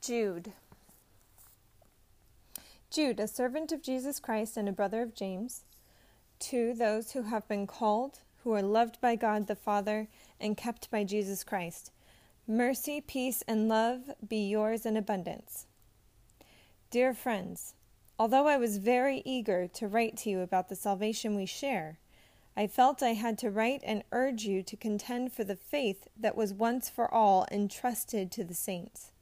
Jude. Jude, a servant of Jesus Christ and a brother of James, to those who have been called, who are loved by God the Father, and kept by Jesus Christ. Mercy, peace, and love be yours in abundance. Dear friends, although I was very eager to write to you about the salvation we share, I felt I had to write and urge you to contend for the faith that was once for all entrusted to the saints.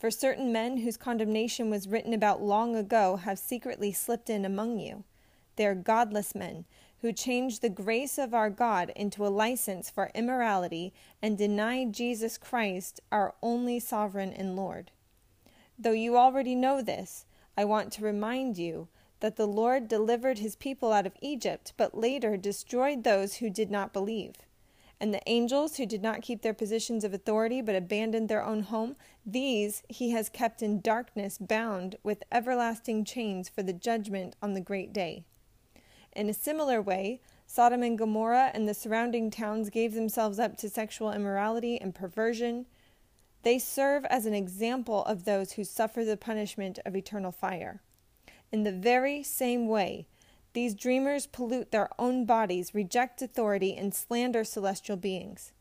For certain men whose condemnation was written about long ago have secretly slipped in among you. They are godless men who changed the grace of our God into a license for immorality and denied Jesus Christ, our only sovereign and Lord. Though you already know this, I want to remind you that the Lord delivered his people out of Egypt, but later destroyed those who did not believe. And the angels who did not keep their positions of authority but abandoned their own home, these he has kept in darkness, bound with everlasting chains for the judgment on the great day. In a similar way, Sodom and Gomorrah and the surrounding towns gave themselves up to sexual immorality and perversion. They serve as an example of those who suffer the punishment of eternal fire. In the very same way, these dreamers pollute their own bodies, reject authority, and slander celestial beings.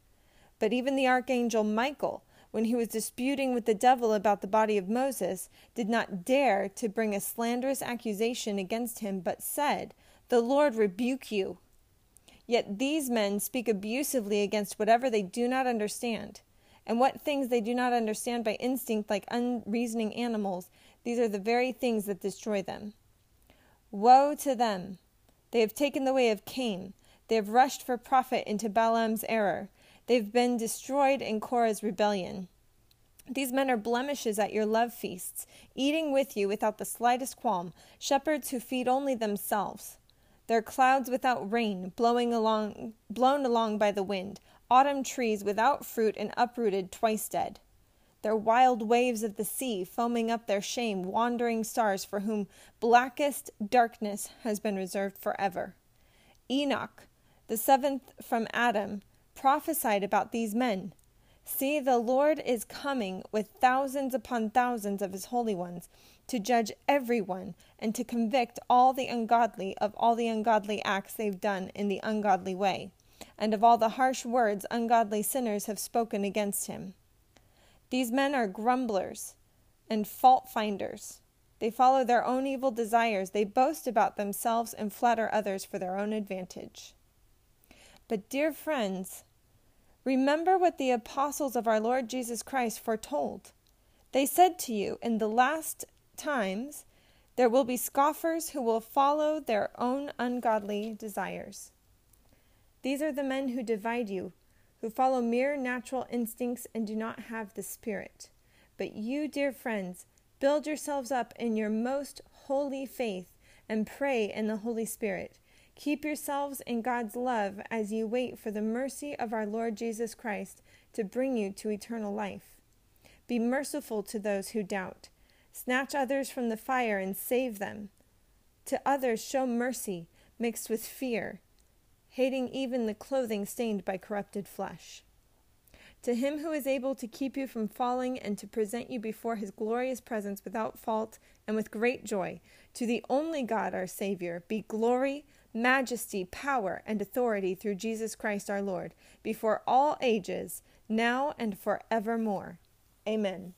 But even the archangel Michael, when he was disputing with the devil about the body of Moses, did not dare to bring a slanderous accusation against him, but said, The Lord rebuke you. Yet these men speak abusively against whatever they do not understand. And what things they do not understand by instinct, like unreasoning animals, these are the very things that destroy them. Woe to them! They have taken the way of Cain. They have rushed for profit into Balaam's error. They've been destroyed in Korah's rebellion. These men are blemishes at your love feasts, eating with you without the slightest qualm, shepherds who feed only themselves. They're clouds without rain, blowing along, blown along by the wind, autumn trees without fruit and uprooted, twice dead their wild waves of the sea foaming up their shame, wandering stars for whom blackest darkness has been reserved forever. Enoch, the seventh from Adam, prophesied about these men. See, the Lord is coming with thousands upon thousands of his holy ones to judge everyone and to convict all the ungodly of all the ungodly acts they've done in the ungodly way, and of all the harsh words ungodly sinners have spoken against him. These men are grumblers and fault finders. They follow their own evil desires. They boast about themselves and flatter others for their own advantage. But, dear friends, remember what the apostles of our Lord Jesus Christ foretold. They said to you, In the last times there will be scoffers who will follow their own ungodly desires. These are the men who divide you, who follow mere natural instincts and do not have the Spirit. But you, dear friends, build yourselves up in your most holy faith and pray in the Holy Spirit. Keep yourselves in God's love as you wait for the mercy of our Lord Jesus Christ to bring you to eternal life. Be merciful to those who doubt. Snatch others from the fire and save them. To others, show mercy mixed with fear hating even the clothing stained by corrupted flesh. To him who is able to keep you from falling and to present you before his glorious presence without fault and with great joy, to the only God our Savior, be glory, majesty, power, and authority through Jesus Christ our Lord, before all ages, now and forevermore. Amen.